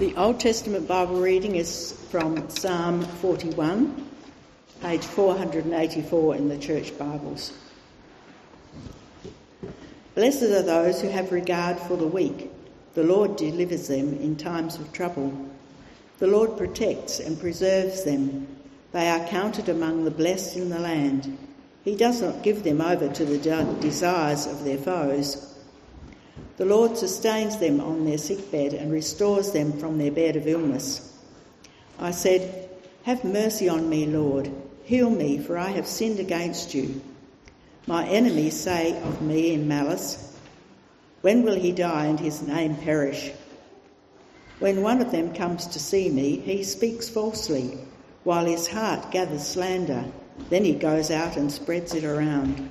The Old Testament Bible reading is from Psalm 41, page 484 in the Church Bibles. Blessed are those who have regard for the weak. The Lord delivers them in times of trouble. The Lord protects and preserves them. They are counted among the blessed in the land. He does not give them over to the desires of their foes. The Lord sustains them on their sick bed and restores them from their bed of illness. I said, Have mercy on me, Lord. Heal me, for I have sinned against you. My enemies say of me in malice, When will he die and his name perish? When one of them comes to see me, he speaks falsely, while his heart gathers slander. Then he goes out and spreads it around.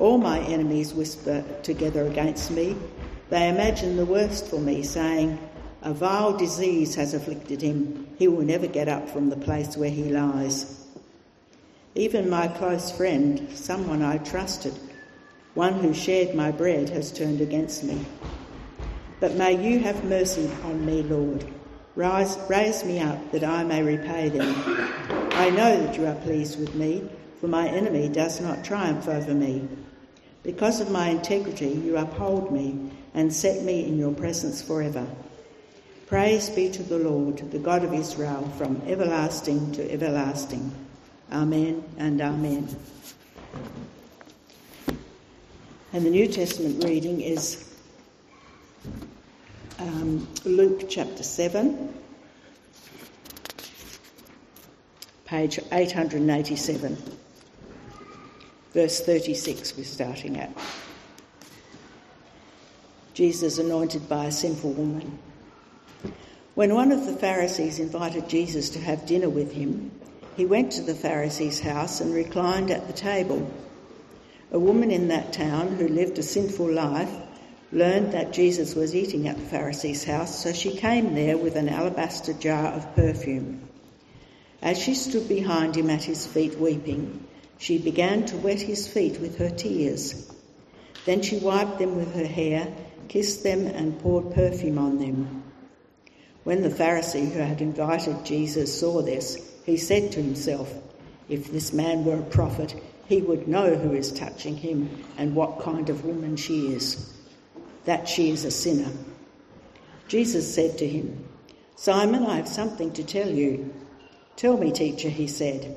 All my enemies whisper together against me. They imagine the worst for me, saying, A vile disease has afflicted him. He will never get up from the place where he lies. Even my close friend, someone I trusted, one who shared my bread, has turned against me. But may you have mercy on me, Lord. Rise, raise me up that I may repay them. I know that you are pleased with me, for my enemy does not triumph over me. Because of my integrity, you uphold me and set me in your presence forever. Praise be to the Lord, the God of Israel, from everlasting to everlasting. Amen and amen. And the New Testament reading is um, Luke chapter 7, page 887. Verse 36, we're starting at. Jesus anointed by a sinful woman. When one of the Pharisees invited Jesus to have dinner with him, he went to the Pharisee's house and reclined at the table. A woman in that town who lived a sinful life learned that Jesus was eating at the Pharisee's house, so she came there with an alabaster jar of perfume. As she stood behind him at his feet weeping, she began to wet his feet with her tears. Then she wiped them with her hair, kissed them, and poured perfume on them. When the Pharisee who had invited Jesus saw this, he said to himself, If this man were a prophet, he would know who is touching him and what kind of woman she is, that she is a sinner. Jesus said to him, Simon, I have something to tell you. Tell me, teacher, he said.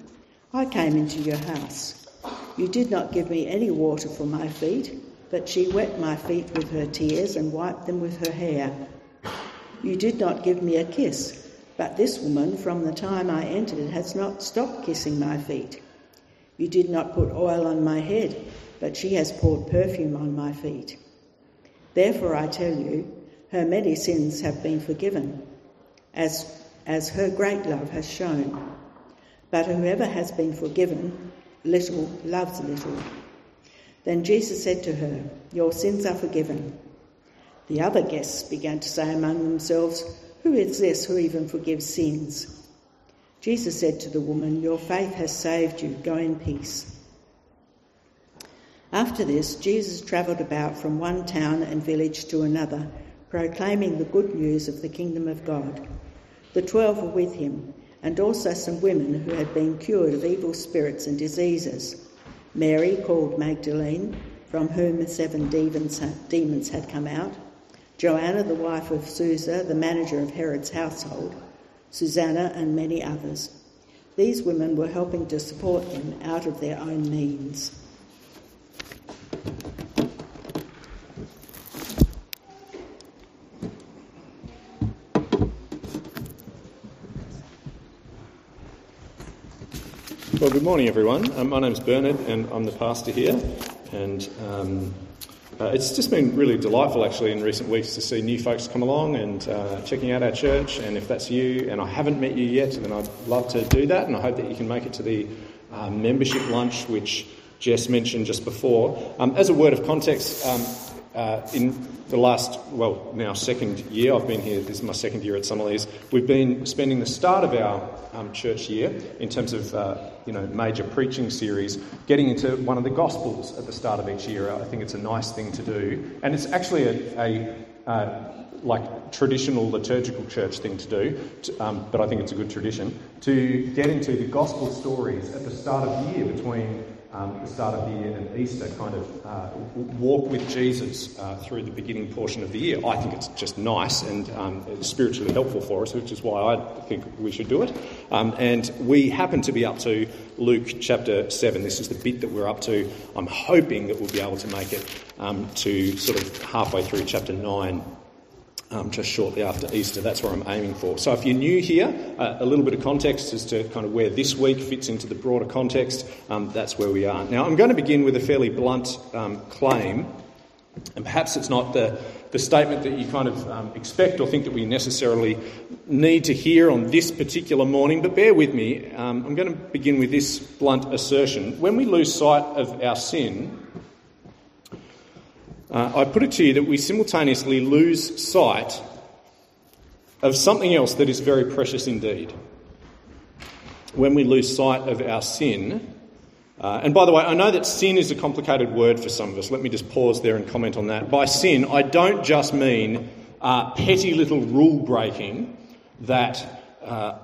I came into your house. You did not give me any water for my feet, but she wet my feet with her tears and wiped them with her hair. You did not give me a kiss, but this woman from the time I entered has not stopped kissing my feet. You did not put oil on my head, but she has poured perfume on my feet. Therefore I tell you, her many sins have been forgiven, as, as her great love has shown. But whoever has been forgiven little loves little. Then Jesus said to her, Your sins are forgiven. The other guests began to say among themselves, Who is this who even forgives sins? Jesus said to the woman, Your faith has saved you. Go in peace. After this, Jesus travelled about from one town and village to another, proclaiming the good news of the kingdom of God. The twelve were with him and also some women who had been cured of evil spirits and diseases. Mary, called Magdalene, from whom seven demons had come out, Joanna, the wife of Chuza, the manager of Herod's household, Susanna, and many others. These women were helping to support them out of their own means. Well, good morning, everyone. Um, my name's Bernard, and I'm the pastor here. And um, uh, it's just been really delightful, actually, in recent weeks to see new folks come along and uh, checking out our church. And if that's you and I haven't met you yet, then I'd love to do that. And I hope that you can make it to the uh, membership lunch, which Jess mentioned just before. Um, as a word of context, um, uh, in the last, well, now second year, I've been here, this is my second year at Summerlees, we've been spending the start of our um, church year in terms of, uh, you know, major preaching series, getting into one of the Gospels at the start of each year. I think it's a nice thing to do. And it's actually a, a uh, like traditional liturgical church thing to do, to, um, but I think it's a good tradition, to get into the Gospel stories at the start of the year between um, the start of the year and Easter, kind of uh, walk with Jesus uh, through the beginning portion of the year. I think it's just nice and um, spiritually helpful for us, which is why I think we should do it. Um, and we happen to be up to Luke chapter 7. This is the bit that we're up to. I'm hoping that we'll be able to make it um, to sort of halfway through chapter 9 um, just shortly after Easter. That's where I'm aiming for. So, if you're new here, uh, a little bit of context as to kind of where this week fits into the broader context. Um, that's where we are. Now, I'm going to begin with a fairly blunt um, claim, and perhaps it's not the, the statement that you kind of um, expect or think that we necessarily need to hear on this particular morning, but bear with me. Um, I'm going to begin with this blunt assertion. When we lose sight of our sin, uh, I put it to you that we simultaneously lose sight of something else that is very precious indeed. When we lose sight of our sin, uh, and by the way, I know that sin is a complicated word for some of us. Let me just pause there and comment on that. By sin, I don't just mean uh, petty little rule breaking that uh,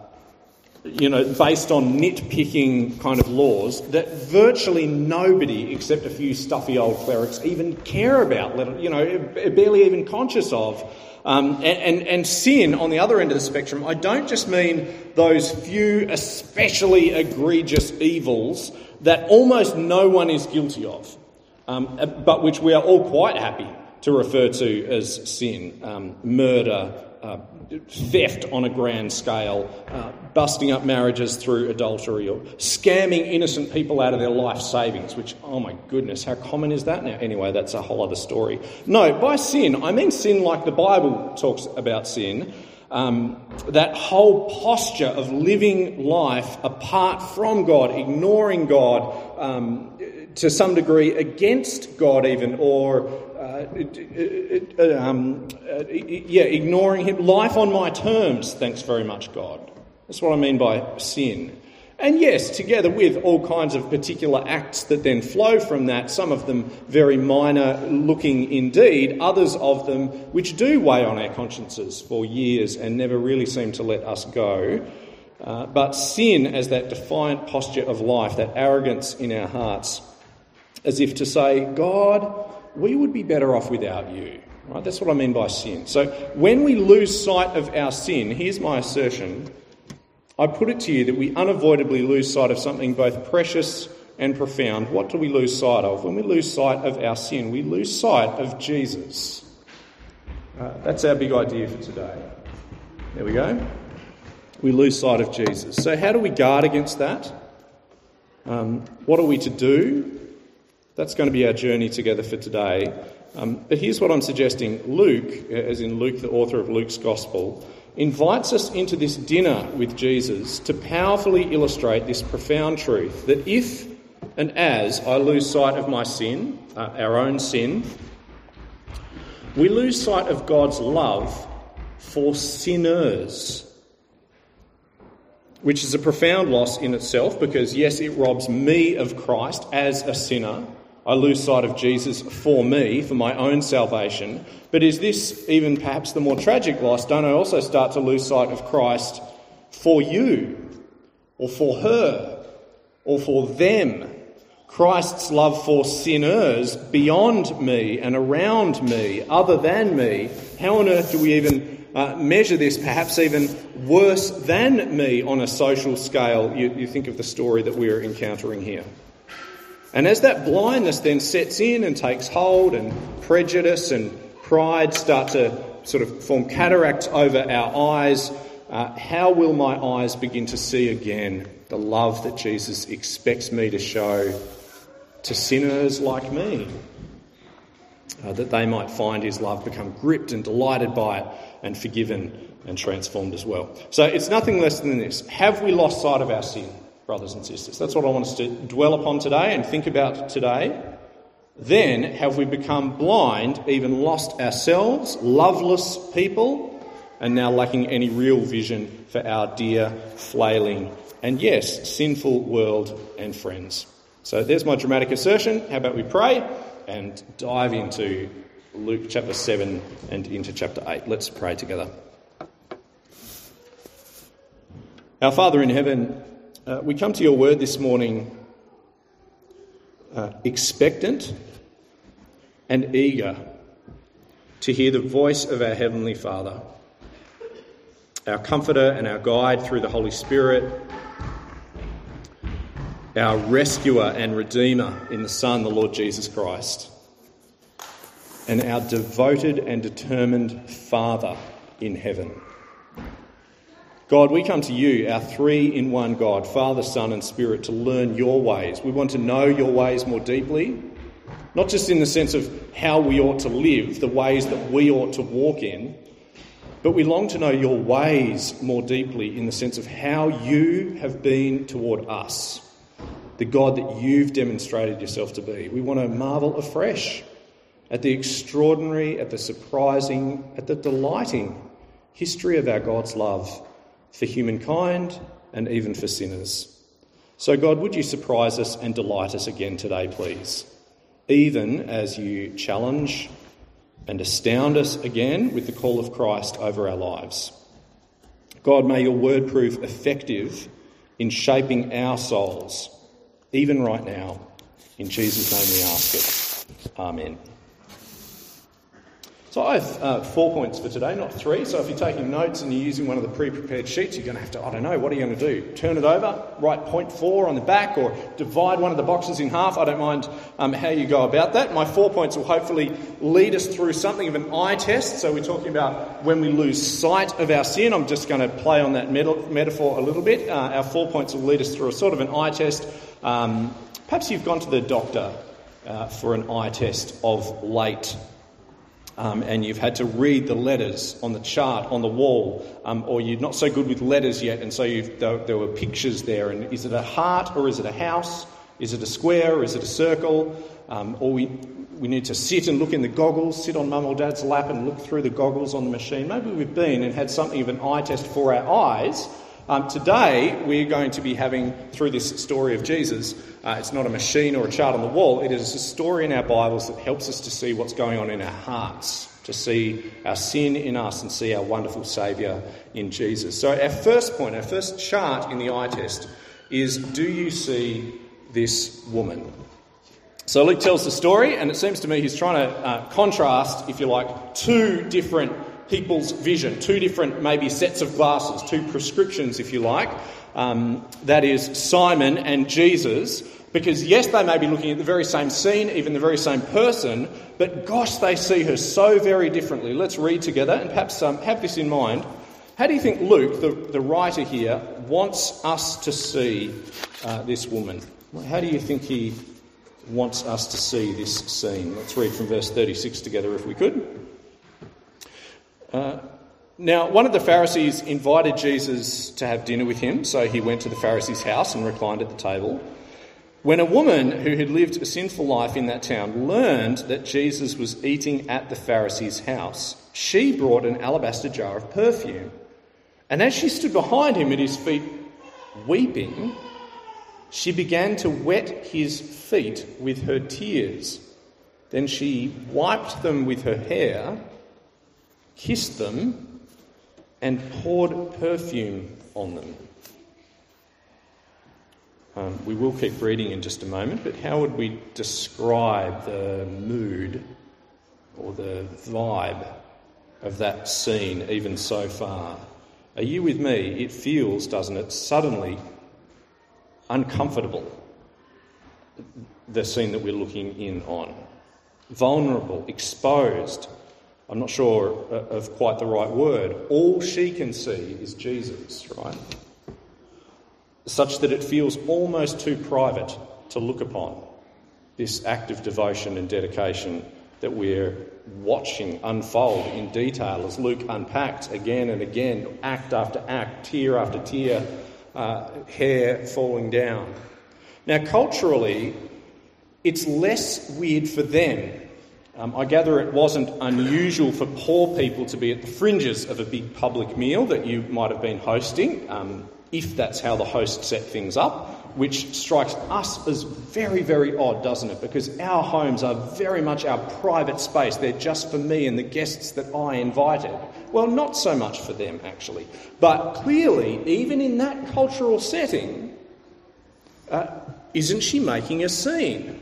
you know, based on nitpicking kind of laws that virtually nobody except a few stuffy old clerics even care about, you know, barely even conscious of. Um, and, and, and, sin on the other end of the spectrum, I don't just mean those few especially egregious evils that almost no one is guilty of, um, but which we are all quite happy to refer to as sin um, murder, uh, theft on a grand scale, uh, busting up marriages through adultery, or scamming innocent people out of their life savings, which, oh my goodness, how common is that now? Anyway, that's a whole other story. No, by sin, I mean sin like the Bible talks about sin. Um, that whole posture of living life apart from God, ignoring God, um, to some degree against God, even, or uh, uh, um, uh, yeah, ignoring Him. Life on my terms, thanks very much, God. That's what I mean by sin. And yes, together with all kinds of particular acts that then flow from that, some of them very minor looking indeed, others of them which do weigh on our consciences for years and never really seem to let us go. Uh, but sin as that defiant posture of life, that arrogance in our hearts, as if to say, God, we would be better off without you. Right? That's what I mean by sin. So when we lose sight of our sin, here's my assertion. I put it to you that we unavoidably lose sight of something both precious and profound. What do we lose sight of? When we lose sight of our sin, we lose sight of Jesus. Uh, that's our big idea for today. There we go. We lose sight of Jesus. So, how do we guard against that? Um, what are we to do? That's going to be our journey together for today. Um, but here's what I'm suggesting Luke, as in Luke, the author of Luke's Gospel, invites us into this dinner with Jesus to powerfully illustrate this profound truth that if and as I lose sight of my sin, uh, our own sin, we lose sight of God's love for sinners, which is a profound loss in itself because, yes, it robs me of Christ as a sinner I lose sight of Jesus for me, for my own salvation. But is this even perhaps the more tragic loss? Don't I also start to lose sight of Christ for you, or for her, or for them? Christ's love for sinners beyond me and around me, other than me. How on earth do we even uh, measure this, perhaps even worse than me on a social scale? You, you think of the story that we're encountering here. And as that blindness then sets in and takes hold, and prejudice and pride start to sort of form cataracts over our eyes, uh, how will my eyes begin to see again the love that Jesus expects me to show to sinners like me? uh, that they might find his love, become gripped and delighted by it, and forgiven and transformed as well. So it's nothing less than this. Have we lost sight of our sin, brothers and sisters? That's what I want us to dwell upon today and think about today. Then have we become blind, even lost ourselves, loveless people, and now lacking any real vision for our dear, flailing, and yes, sinful world and friends. So there's my dramatic assertion. How about we pray and dive into Luke chapter 7 and into chapter 8? Let's pray together. Our Father in heaven, uh, we come to your word this morning uh, expectant and eager to hear the voice of our Heavenly Father, our comforter and our guide through the Holy Spirit, our rescuer and redeemer in the Son, the Lord Jesus Christ, and our devoted and determined Father in heaven. God, we come to you, our three in one God, Father, Son, and Spirit, to learn your ways. We want to know your ways more deeply, not just in the sense of how we ought to live, the ways that we ought to walk in, but we long to know your ways more deeply in the sense of how you have been toward us, the God that you've demonstrated yourself to be. We want to marvel afresh at the extraordinary, at the surprising, at the delighting history of our God's love for humankind and even for sinners. So, God, would you surprise us and delight us again today, please? Even as you challenge and astound us again with the call of Christ over our lives. God, may your word prove effective in shaping our souls, even right now. In Jesus' name we ask it. Amen. So I have uh, four points for today, not three. So if you're taking notes and you're using one of the pre-prepared sheets, you're going to have to, I don't know, what are you going to do? Turn it over, write point four on the back, or divide one of the boxes in half. I don't mind um, how you go about that. My four points will hopefully lead us through something of an eye test. So we're talking about when we lose sight of our sin. I'm just going to play on that metaphor a little bit. Uh, our four points will lead us through a sort of an eye test. Um, perhaps you've gone to the doctor uh, for an eye test of late um, and you've had to read the letters on the chart on the wall, um, or you're not so good with letters yet, and so there, there, were pictures there. And is it a heart or is it a house? Is it a square or is it a circle? Um, or we, we need to sit and look in the goggles, sit on mum or dad's lap and look through the goggles on the machine. Maybe we've been and had something of an eye test for our eyes um, today, we're going to be having, through this story of Jesus, uh, it's not a machine or a chart on the wall, it is a story in our Bibles that helps us to see what's going on in our hearts, to see our sin in us and see our wonderful Saviour in Jesus. So, our first point, our first chart in the eye test is Do you see this woman? So, Luke tells the story, and it seems to me he's trying to uh, contrast, if you like, two different people's vision, two different, maybe sets of glasses, two prescriptions, if you like. Um, that is Simon and Jesus, because yes, they may be looking at the very same scene, even the very same person, but gosh, they see her so very differently. Let's read together and perhaps um, have this in mind. How do you think Luke, the, the writer here, wants us to see uh, this woman? How do you think he wants us to see this scene? Let's read from verse 36 together if we could. Uh, now, one of the Pharisees invited Jesus to have dinner with him, so he went to the Pharisee's house and reclined at the table. When a woman who had lived a sinful life in that town learned that Jesus was eating at the Pharisee's house, she brought an alabaster jar of perfume. And as she stood behind him at his feet, weeping, she began to wet his feet with her tears. Then she wiped them with her hair kissed them, and poured perfume on them. Um, we will keep reading in just a moment, but how would we describe the mood or the vibe of that scene, even so far? Are you with me? It feels, doesn't it, suddenly uncomfortable, the scene that we're looking in on. Vulnerable, exposed, I'm not sure of quite the right word. All she can see is Jesus, right? Such that it feels almost too private to look upon this act of devotion and dedication that we're watching unfold in detail as Luke unpacked again and again, act after act, tear after tear, uh, hair falling down. Now, culturally, it's less weird for them. Um, I gather it wasn't unusual for poor people to be at the fringes of a big public meal that you might have been hosting, um, if that's how the host set things up which strikes us as very, very odd, doesn't it? Because our homes are very much our private space. They're just for me and the guests that I invited. Well, not so much for them, actually. But clearly, even in that cultural setting, uh, isn't she making a scene?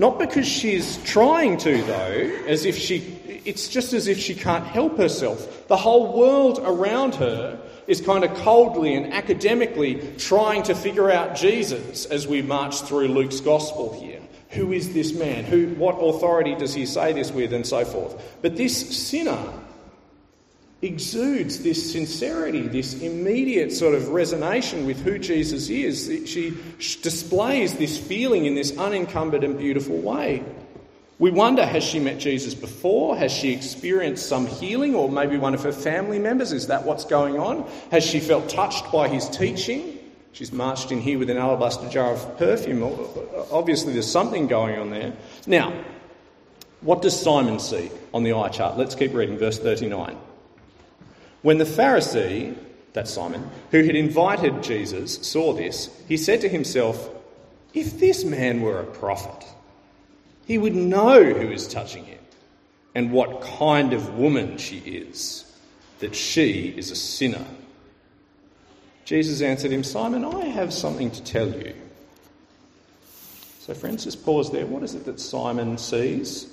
Not because she's trying to, though, as if she, it's just as if she can't help herself. The whole world around her is kind of coldly and academically trying to figure out Jesus as we march through Luke's gospel here. Who is this man? Who, what authority does he say this with, and so forth? But this sinner exudes this sincerity, this immediate sort of resonation with who Jesus is. She displays this feeling in this unencumbered and beautiful way. We wonder has she met Jesus before? Has she experienced some healing, or maybe one of her family members? Is that what's going on? Has she felt touched by his teaching? She's marched in here with an alabaster jar of perfume. Obviously, there's something going on there. Now, what does Simon see on the eye chart? Let's keep reading, verse 39. When the Pharisee, that's Simon, who had invited Jesus, saw this, he said to himself, If this man were a prophet, he would know who is touching him and what kind of woman she is, that she is a sinner. Jesus answered him, Simon, I have something to tell you. So, friends, just pause there. What is it that Simon sees?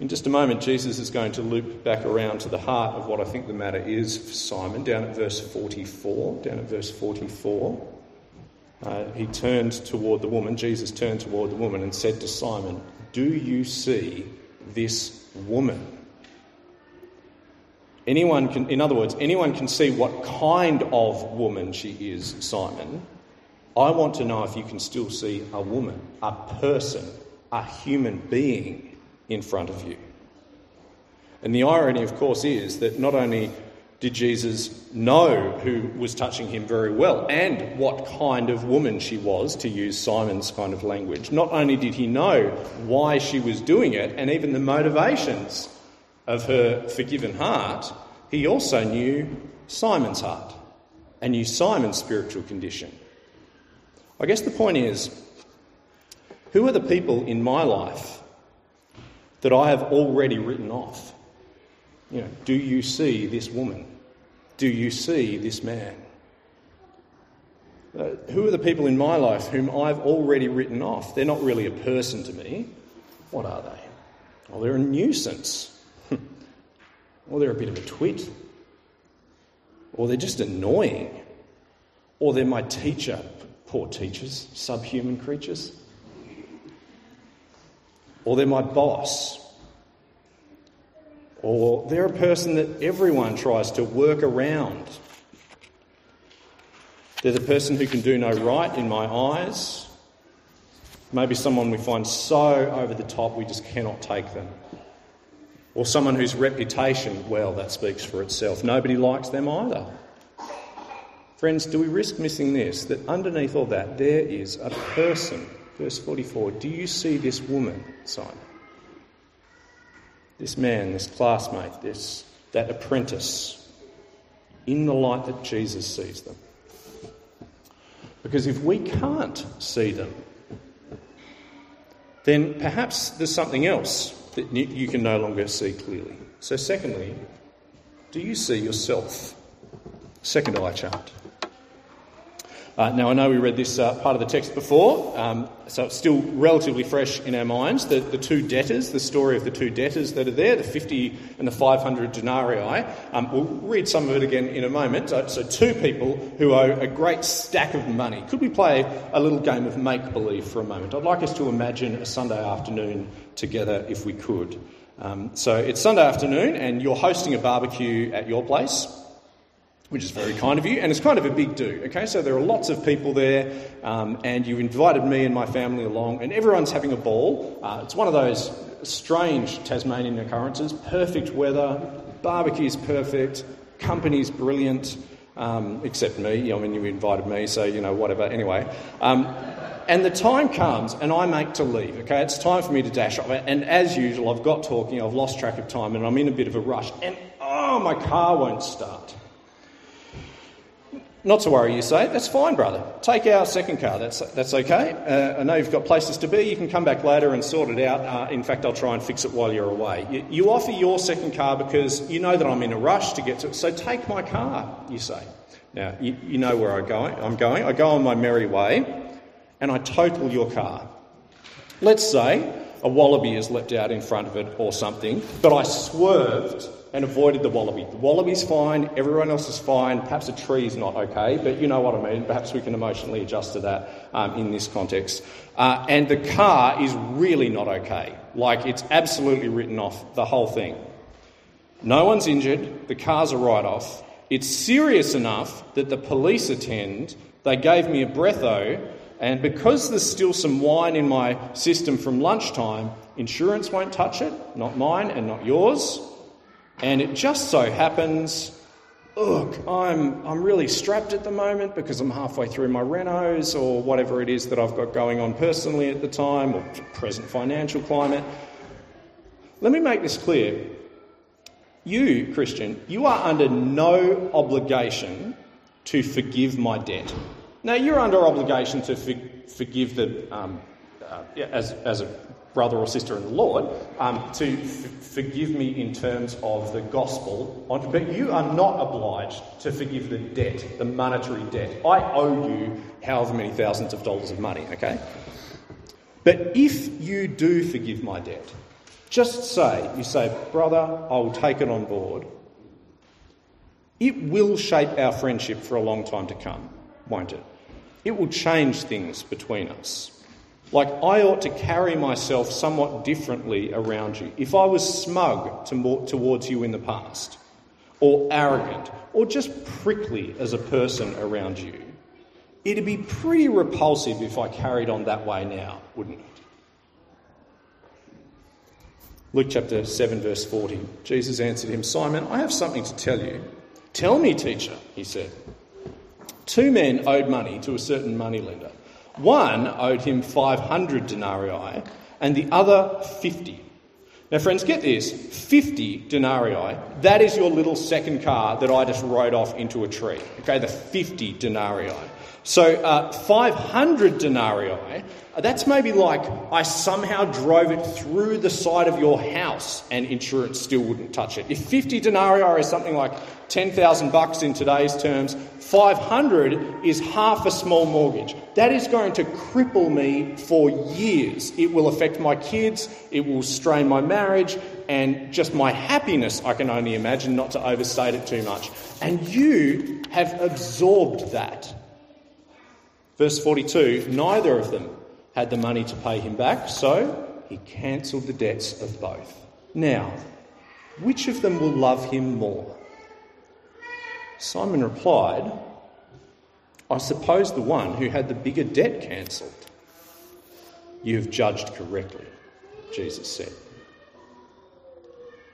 In just a moment, Jesus is going to loop back around to the heart of what I think the matter is for Simon, down at verse 44. Down at verse 44. Uh, he turned toward the woman, Jesus turned toward the woman and said to Simon, Do you see this woman? Anyone can, in other words, anyone can see what kind of woman she is, Simon. I want to know if you can still see a woman, a person, a human being in front of you. And the irony, of course, is that not only did Jesus know who was touching him very well and what kind of woman she was, to use Simon's kind of language? Not only did he know why she was doing it and even the motivations of her forgiven heart, he also knew Simon's heart and knew Simon's spiritual condition. I guess the point is who are the people in my life that I have already written off? You know, do you see this woman? Do you see this man? Uh, who are the people in my life whom I've already written off? They're not really a person to me. What are they? Well, they're a nuisance. or they're a bit of a twit. Or they're just annoying. Or they're my teacher. Poor teachers, subhuman creatures. Or they're my boss or they're a person that everyone tries to work around. They're the person who can do no right in my eyes. Maybe someone we find so over the top we just cannot take them. Or someone whose reputation, well, that speaks for itself. Nobody likes them either. Friends, do we risk missing this? That underneath all that, there is a person. Verse 44 Do you see this woman, Simon? this man, this classmate, this that apprentice in the light that Jesus sees them. Because if we can't see them, then perhaps there's something else that you can no longer see clearly. So, secondly, do you see yourself? Second eye chart. Uh, now, I know we read this uh, part of the text before, um, so it's still relatively fresh in our minds. The, the, two debtors, the story of the two debtors that are there, the 50 and the 500 denarii. Um, we'll read some of it again in a moment. Uh, so, two people who owe a great stack of money. Could we play a little game of make believe for a moment? I'd like us to imagine a Sunday afternoon together if we could. Um, so, it's Sunday afternoon, and you're hosting a barbecue at your place. Which is very kind of you, and it's kind of a big do. Okay, so there are lots of people there, um, and you've invited me and my family along, and everyone's having a ball. Uh, it's one of those strange Tasmanian occurrences perfect weather, barbecue's perfect, company's brilliant, um, except me. I mean, you invited me, so you know, whatever. Anyway. Um, and the time comes, and I make to leave. Okay, it's time for me to dash off. And as usual, I've got talking, I've lost track of time, and I'm in a bit of a rush. And oh, my car won't start. Not to worry, you say. That's fine, brother. Take our second car. That's, that's okay. Uh, I know you've got places to be. You can come back later and sort it out. Uh, in fact, I'll try and fix it while you're away. You, you, offer your second car because you know that I'm in a rush to get to it. So take my car, you say. Now, you, you know where I'm going. I'm going. I go on my merry way and I total your car. Let's say a wallaby has leapt out in front of it or something, but I swerved and avoided the wallaby. The wallaby's fine, everyone else is fine, perhaps a tree's not okay, but you know what I mean. Perhaps we can emotionally adjust to that um, in this context. Uh, and the car is really not okay. Like it's absolutely written off, the whole thing. No one's injured, the car's a write off. It's serious enough that the police attend. They gave me a breatho, and because there's still some wine in my system from lunchtime, insurance won't touch it, not mine and not yours. And it just so happens, look, I'm, I'm really strapped at the moment because I'm halfway through my renos or whatever it is that I've got going on personally at the time or present financial climate. Let me make this clear. You, Christian, you are under no obligation to forgive my debt. Now, you're under obligation to for- forgive the, um, uh, as, as a brother or sister in the Lord, um, to f- forgive me in terms of the gospel, but you are not obliged to forgive the debt, the monetary debt. I owe you however many thousands of dollars of money, okay? But if you do forgive my debt, just say, you say, brother, I will take it on board. It will shape our friendship for a long time to come, won't it? It will change things between us. Like, I ought to carry myself somewhat differently around you. If I was smug to, towards you in the past, or arrogant, or just prickly as a person around you, it'd be pretty repulsive if I carried on that way now, wouldn't it? Luke chapter 7, verse 40. Jesus answered him, Simon, I have something to tell you. Tell me, teacher, he said. Two men owed money to a certain moneylender. One owed him 500 denarii and the other 50. Now, friends, get this 50 denarii, that is your little second car that I just rode off into a tree. Okay, the 50 denarii. So, uh, 500 denarii, that's maybe like I somehow drove it through the side of your house and insurance still wouldn't touch it. If 50 denarii is something like 10,000 bucks in today's terms, 500 is half a small mortgage. That is going to cripple me for years. It will affect my kids, it will strain my marriage, and just my happiness, I can only imagine, not to overstate it too much. And you have absorbed that. Verse 42 neither of them had the money to pay him back, so he cancelled the debts of both. Now, which of them will love him more? Simon replied, I suppose the one who had the bigger debt cancelled. You have judged correctly, Jesus said.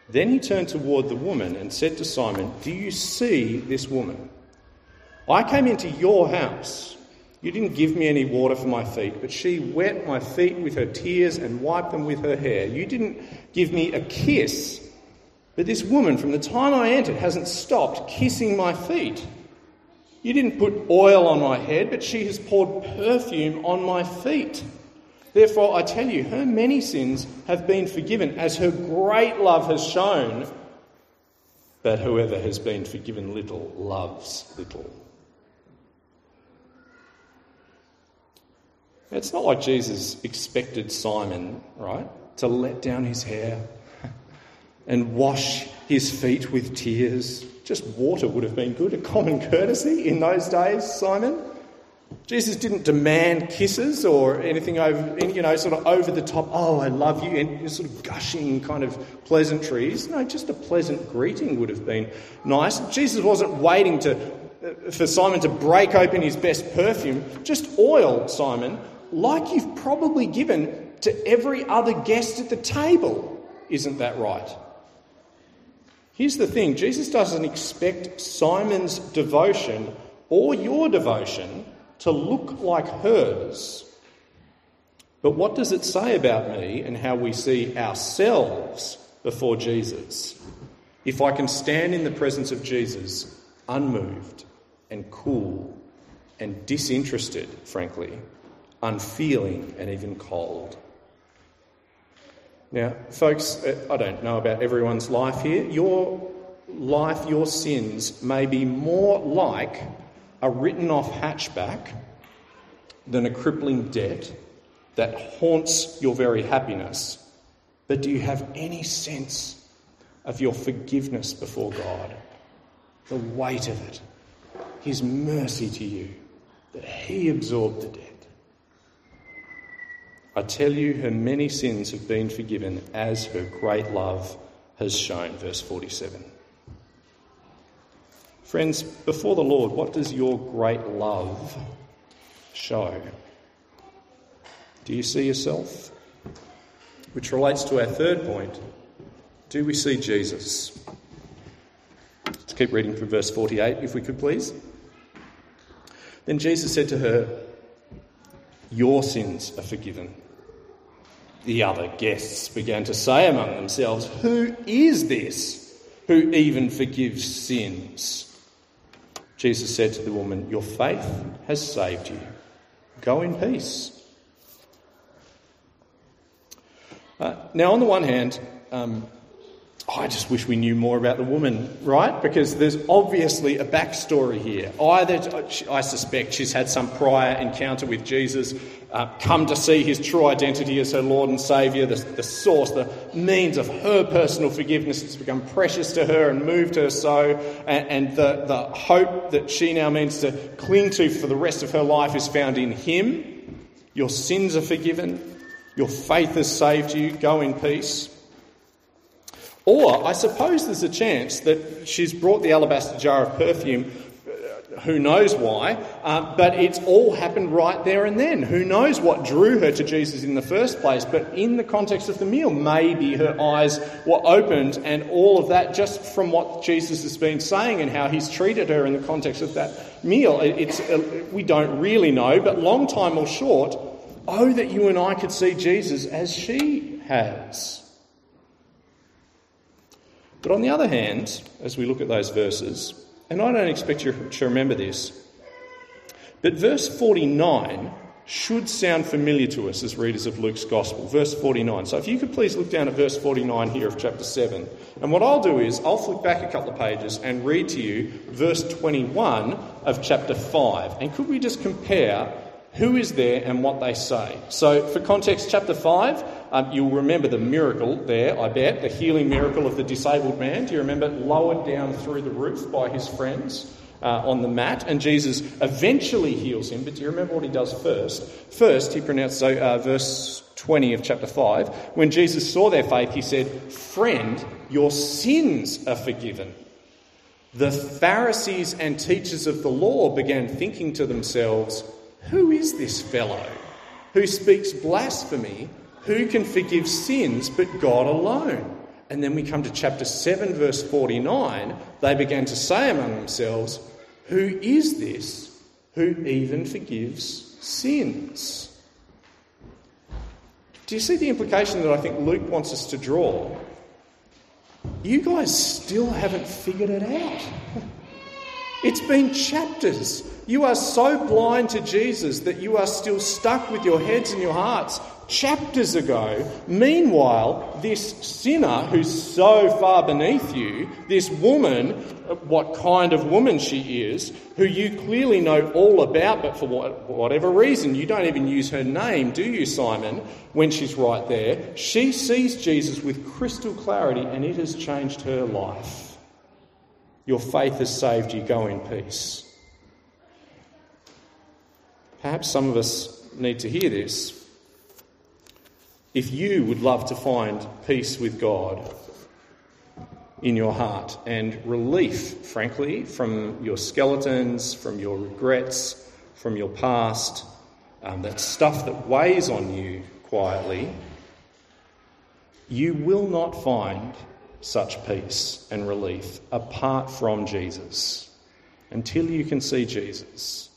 Then he turned toward the woman and said to Simon, Do you see this woman? I came into your house. You didn't give me any water for my feet, but she wet my feet with her tears and wiped them with her hair. You didn't give me a kiss but this woman, from the time I entered, hasn't stopped kissing my feet. You didn't put oil on my head, but she has poured perfume on my feet. Therefore, I tell you, her many sins have been forgiven, as her great love has shown. But whoever has been forgiven little loves little. It's not like Jesus expected Simon, right, to let down his hair and wash his feet with tears. Just water would have been good, a common courtesy in those days, Simon. Jesus didn't demand kisses or anything over, you know, sort of over the top, oh, I love you, and sort of gushing kind of pleasantries. No, just a pleasant greeting would have been nice. Jesus wasn't waiting to, uh, for Simon to break open his best perfume. Just oil, Simon, like you've probably given to every other guest at the table. Isn't that right? Here's the thing Jesus doesn't expect Simon's devotion or your devotion to look like hers. But what does it say about me and how we see ourselves before Jesus? If I can stand in the presence of Jesus unmoved and cool and disinterested, frankly, unfeeling and even cold. Now, folks, uh, I don't know about everyone's life here. Your life, your sins may be more like a written off hatchback than a crippling debt that haunts your very happiness. But do you have any sense of your forgiveness before God? The weight of it, His mercy to you, that He absorbed the debt. I tell you, her many sins have been forgiven as her great love has shown. Verse 47. Friends, before the Lord, what does your great love show? Do you see yourself? Which relates to our third point. Do we see Jesus? Let's keep reading from verse 48, if we could please. Then Jesus said to her, Your sins are forgiven. The other guests began to say among themselves, Who is this who even forgives sins? Jesus said to the woman, Your faith has saved you. Go in peace. Uh, now, on the one hand, um, I just wish we knew more about the woman, right? Because there's obviously a backstory here. Either, I suspect, she's had some prior encounter with Jesus, uh, come to see his true identity as her Lord and Saviour, the, the source, the means of her personal forgiveness has become precious to her and moved her so, and, and the, the hope that she now means to cling to for the rest of her life is found in him. Your sins are forgiven, your faith has saved you, go in peace. Or I suppose there's a chance that she's brought the alabaster jar of perfume, who knows why, uh, but it's all happened right there and then. Who knows what drew her to Jesus in the first place, but in the context of the meal, maybe her eyes were opened and all of that just from what Jesus has been saying and how he's treated her in the context of that meal. It's, uh, we don't really know, but long time or short, oh, that you and I could see Jesus as she has. But on the other hand, as we look at those verses, and I don't expect you to remember this, but verse 49 should sound familiar to us as readers of Luke's Gospel. Verse 49. So if you could please look down at verse 49 here of chapter 7. And what I'll do is I'll flick back a couple of pages and read to you verse 21 of chapter 5. And could we just compare who is there and what they say? So for context, chapter 5, um, you'll remember the miracle there, I bet, the healing miracle of the disabled man. Do you remember? Lowered down through the roof by his friends uh, on the mat, and Jesus eventually heals him. But do you remember what he does first? First, he pronounced, so uh, verse 20 of chapter 5, when Jesus saw their faith, he said, Friend, your sins are forgiven. The Pharisees and teachers of the law began thinking to themselves, Who is this fellow who speaks blasphemy? Who can forgive sins but God alone? And then we come to chapter 7, verse 49. They began to say among themselves, Who is this who even forgives sins? Do you see the implication that I think Luke wants us to draw? You guys still haven't figured it out. It's been chapters. You are so blind to Jesus that you are still stuck with your heads and your hearts chapters ago. Meanwhile, this sinner who's so far beneath you, this woman, what kind of woman she is, who you clearly know all about, but for whatever reason, you don't even use her name, do you, Simon, when she's right there? She sees Jesus with crystal clarity and it has changed her life. Your faith has saved you. Go in peace. Perhaps some of us need to hear this. If you would love to find peace with God in your heart and relief, frankly, from your skeletons, from your regrets, from your past, um, that stuff that weighs on you quietly, you will not find such peace and relief apart from Jesus until you can see Jesus.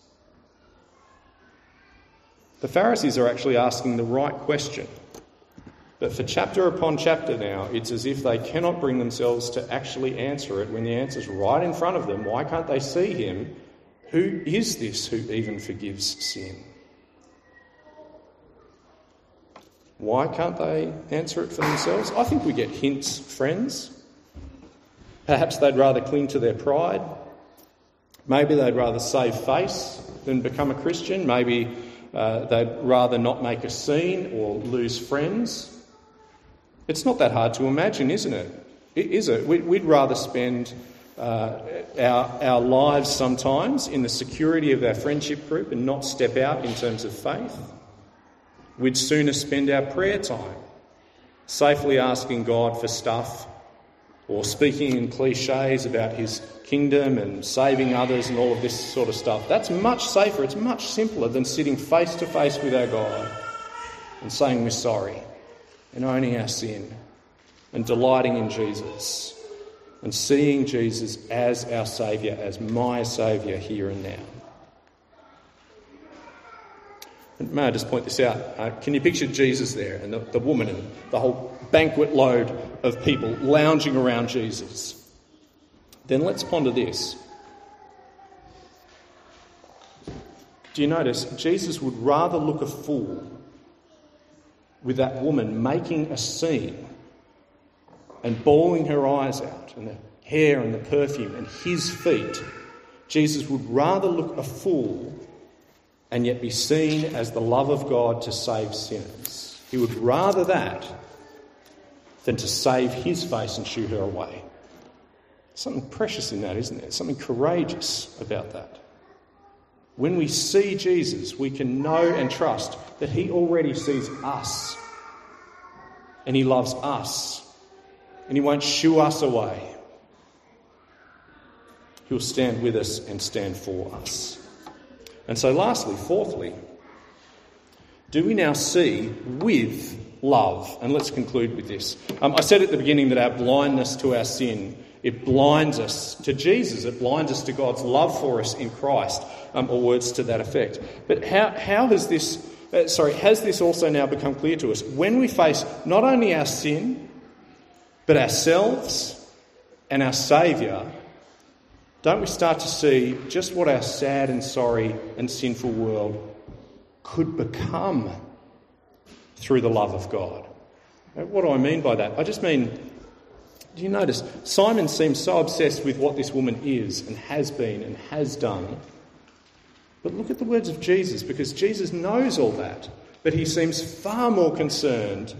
The Pharisees are actually asking the right question. But for chapter upon chapter now, it's as if they cannot bring themselves to actually answer it when the answer's right in front of them. Why can't they see him? Who is this who even forgives sin? Why can't they answer it for themselves? I think we get hints, friends. Perhaps they'd rather cling to their pride. Maybe they'd rather save face than become a Christian. Maybe uh, they'd rather not make a scene or lose friends. It's not that hard to imagine, isn't it? Is it? We'd rather spend uh, our, our lives sometimes in the security of our friendship group and not step out in terms of faith. We'd sooner spend our prayer time safely asking God for stuff or speaking in cliches about his kingdom and saving others and all of this sort of stuff. That's much safer, it's much simpler than sitting face to face with our God and saying we're sorry and owning our sin and delighting in Jesus and seeing Jesus as our Saviour, as my Saviour here and now. May I just point this out? Uh, can you picture Jesus there and the, the woman and the whole banquet load of people lounging around Jesus? Then let's ponder this. Do you notice Jesus would rather look a fool with that woman making a scene and bawling her eyes out, and the hair and the perfume and his feet? Jesus would rather look a fool and yet be seen as the love of God to save sinners. He would rather that than to save his face and shoo her away. Something precious in that, isn't there? Something courageous about that. When we see Jesus, we can know and trust that he already sees us and he loves us and he won't shoo us away. He'll stand with us and stand for us. And so, lastly, fourthly, do we now see with love? And let's conclude with this. Um, I said at the beginning that our blindness to our sin it blinds us to Jesus. It blinds us to God's love for us in Christ, um, or words to that effect. But how, how has this, uh, sorry, has this also now become clear to us? When we face not only our sin, but ourselves and our Saviour, don't we start to see just what our sad and sorry and sinful world could become through the love of God? Uh, what do I mean by that? I just mean, do you notice? Simon seems so obsessed with what this woman is and has been and has done. But look at the words of Jesus, because Jesus knows all that, but he seems far more concerned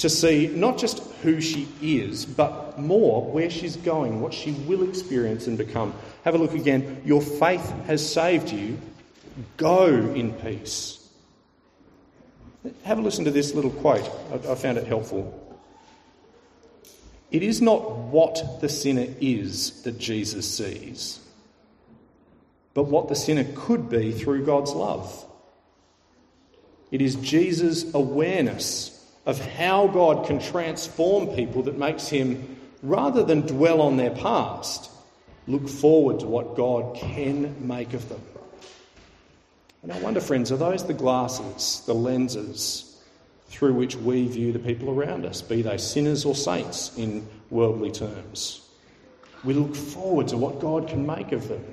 to see not just who she is, but more where she's going, what she will experience and become. Have a look again. Your faith has saved you. Go in peace. Have a listen to this little quote. I, found it helpful. It is not what the sinner is that Jesus sees, but what the sinner could be through God's love. It is Jesus' awareness of how God can transform people that makes him, rather than dwell on their past, look forward to what God can make of them. And I wonder, friends, are those the glasses, the lenses through which we view the people around us, be they sinners or saints in worldly terms? We look forward to what God can make of them.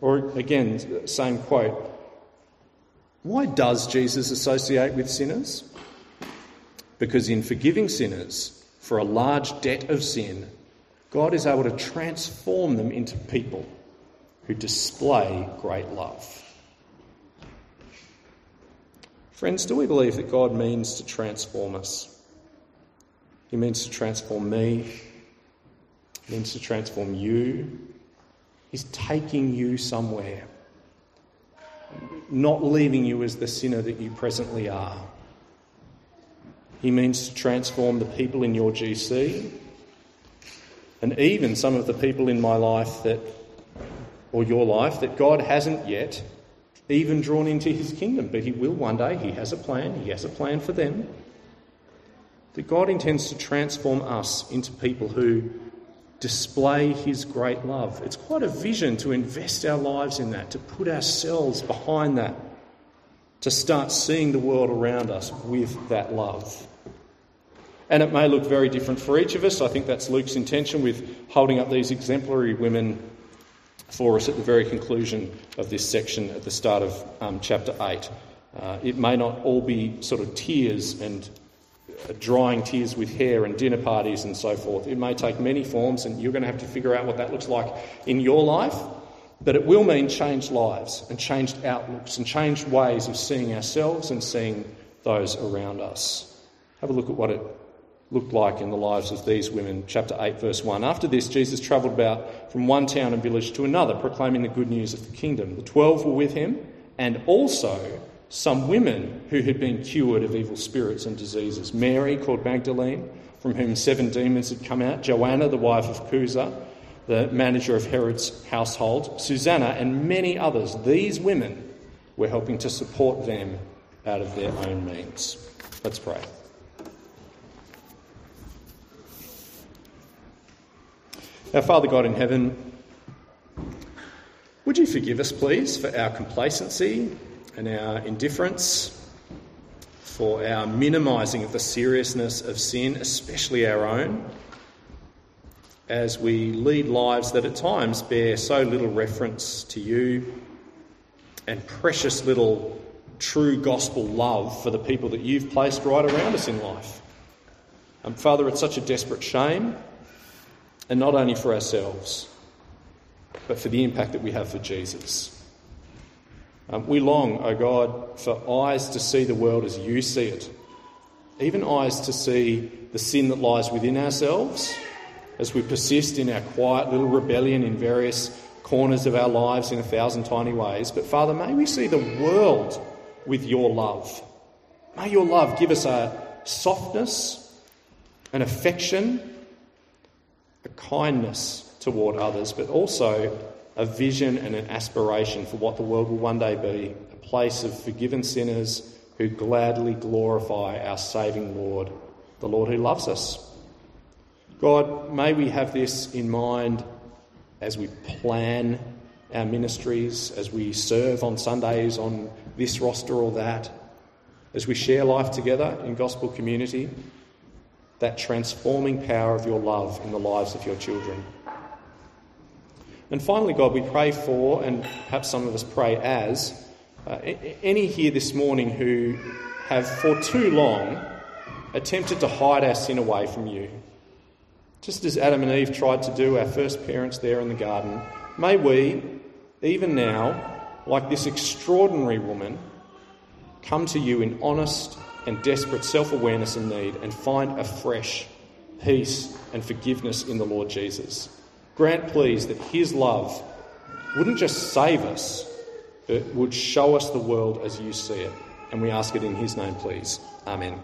Or again, same quote why does Jesus associate with sinners? Because in forgiving sinners for a large debt of sin, God is able to transform them into people who display great love. Friends, do we believe that God means to transform us? He means to transform me. He means to transform you. He's taking you somewhere. Not leaving you as the sinner that you presently are. He means to transform the people in your GC and even some of the people in my life that, or your life, that God hasn't yet even drawn into his kingdom, but he will one day. He has a plan, he has a plan for them. That God intends to transform us into people who display his great love. It's quite a vision to invest our lives in that, to put ourselves behind that, to start seeing the world around us with that love. And it may look very different for each of us. I think that's Luke's intention with holding up these exemplary women for us at the very conclusion of this section at the start of um, chapter 8. Uh, it may not all be sort of tears and drying tears with hair and dinner parties and so forth. It may take many forms, and you're going to have to figure out what that looks like in your life. But it will mean changed lives and changed outlooks and changed ways of seeing ourselves and seeing those around us. Have a look at what it looked like in the lives of these women. Chapter 8, verse 1. After this, Jesus travelled about from one town and village to another, proclaiming the good news of the kingdom. The twelve were with him, and also some women who had been cured of evil spirits and diseases. Mary, called Magdalene, from whom seven demons had come out, Joanna, the wife of Chuza, the manager of Herod's household, Susanna, and many others. These women were helping to support them out of their own means. Let's pray. Our Father God in heaven, would you forgive us, please, for our complacency and our indifference, for our minimising of the seriousness of sin, especially our own, as we lead lives that at times bear so little reference to you and precious little true gospel love for the people that you've placed right around us in life. Um, Father, it's such a desperate shame and not only for ourselves, but for the impact that we have for Jesus. Um, we long, O oh God, for eyes to see the world as you see it, even eyes to see the sin that lies within ourselves as we persist in our quiet little rebellion in various corners of our lives in a thousand tiny ways. But Father, may we see the world with your love. May your love give us a softness, an affection, a kindness toward others, but also a vision and an aspiration for what the world will one day be a place of forgiven sinners who gladly glorify our saving Lord, the Lord who loves us. God, may we have this in mind as we plan our ministries, as we serve on Sundays on this roster or that, as we share life together in gospel community that transforming power of your love in the lives of your children. And finally, God, we pray for, and perhaps some of us pray as, uh, any here this morning who have for too long attempted to hide our sin away from you. Just as Adam and Eve tried to do, our first parents there in the garden, may we, even now, like this extraordinary woman, come to you in honest and desperate self awareness and need and find a fresh peace and forgiveness in the Lord Jesus. Grant, please, that His love wouldn't just save us, but would show us the world as you see it. And we ask it in His name, please. Amen.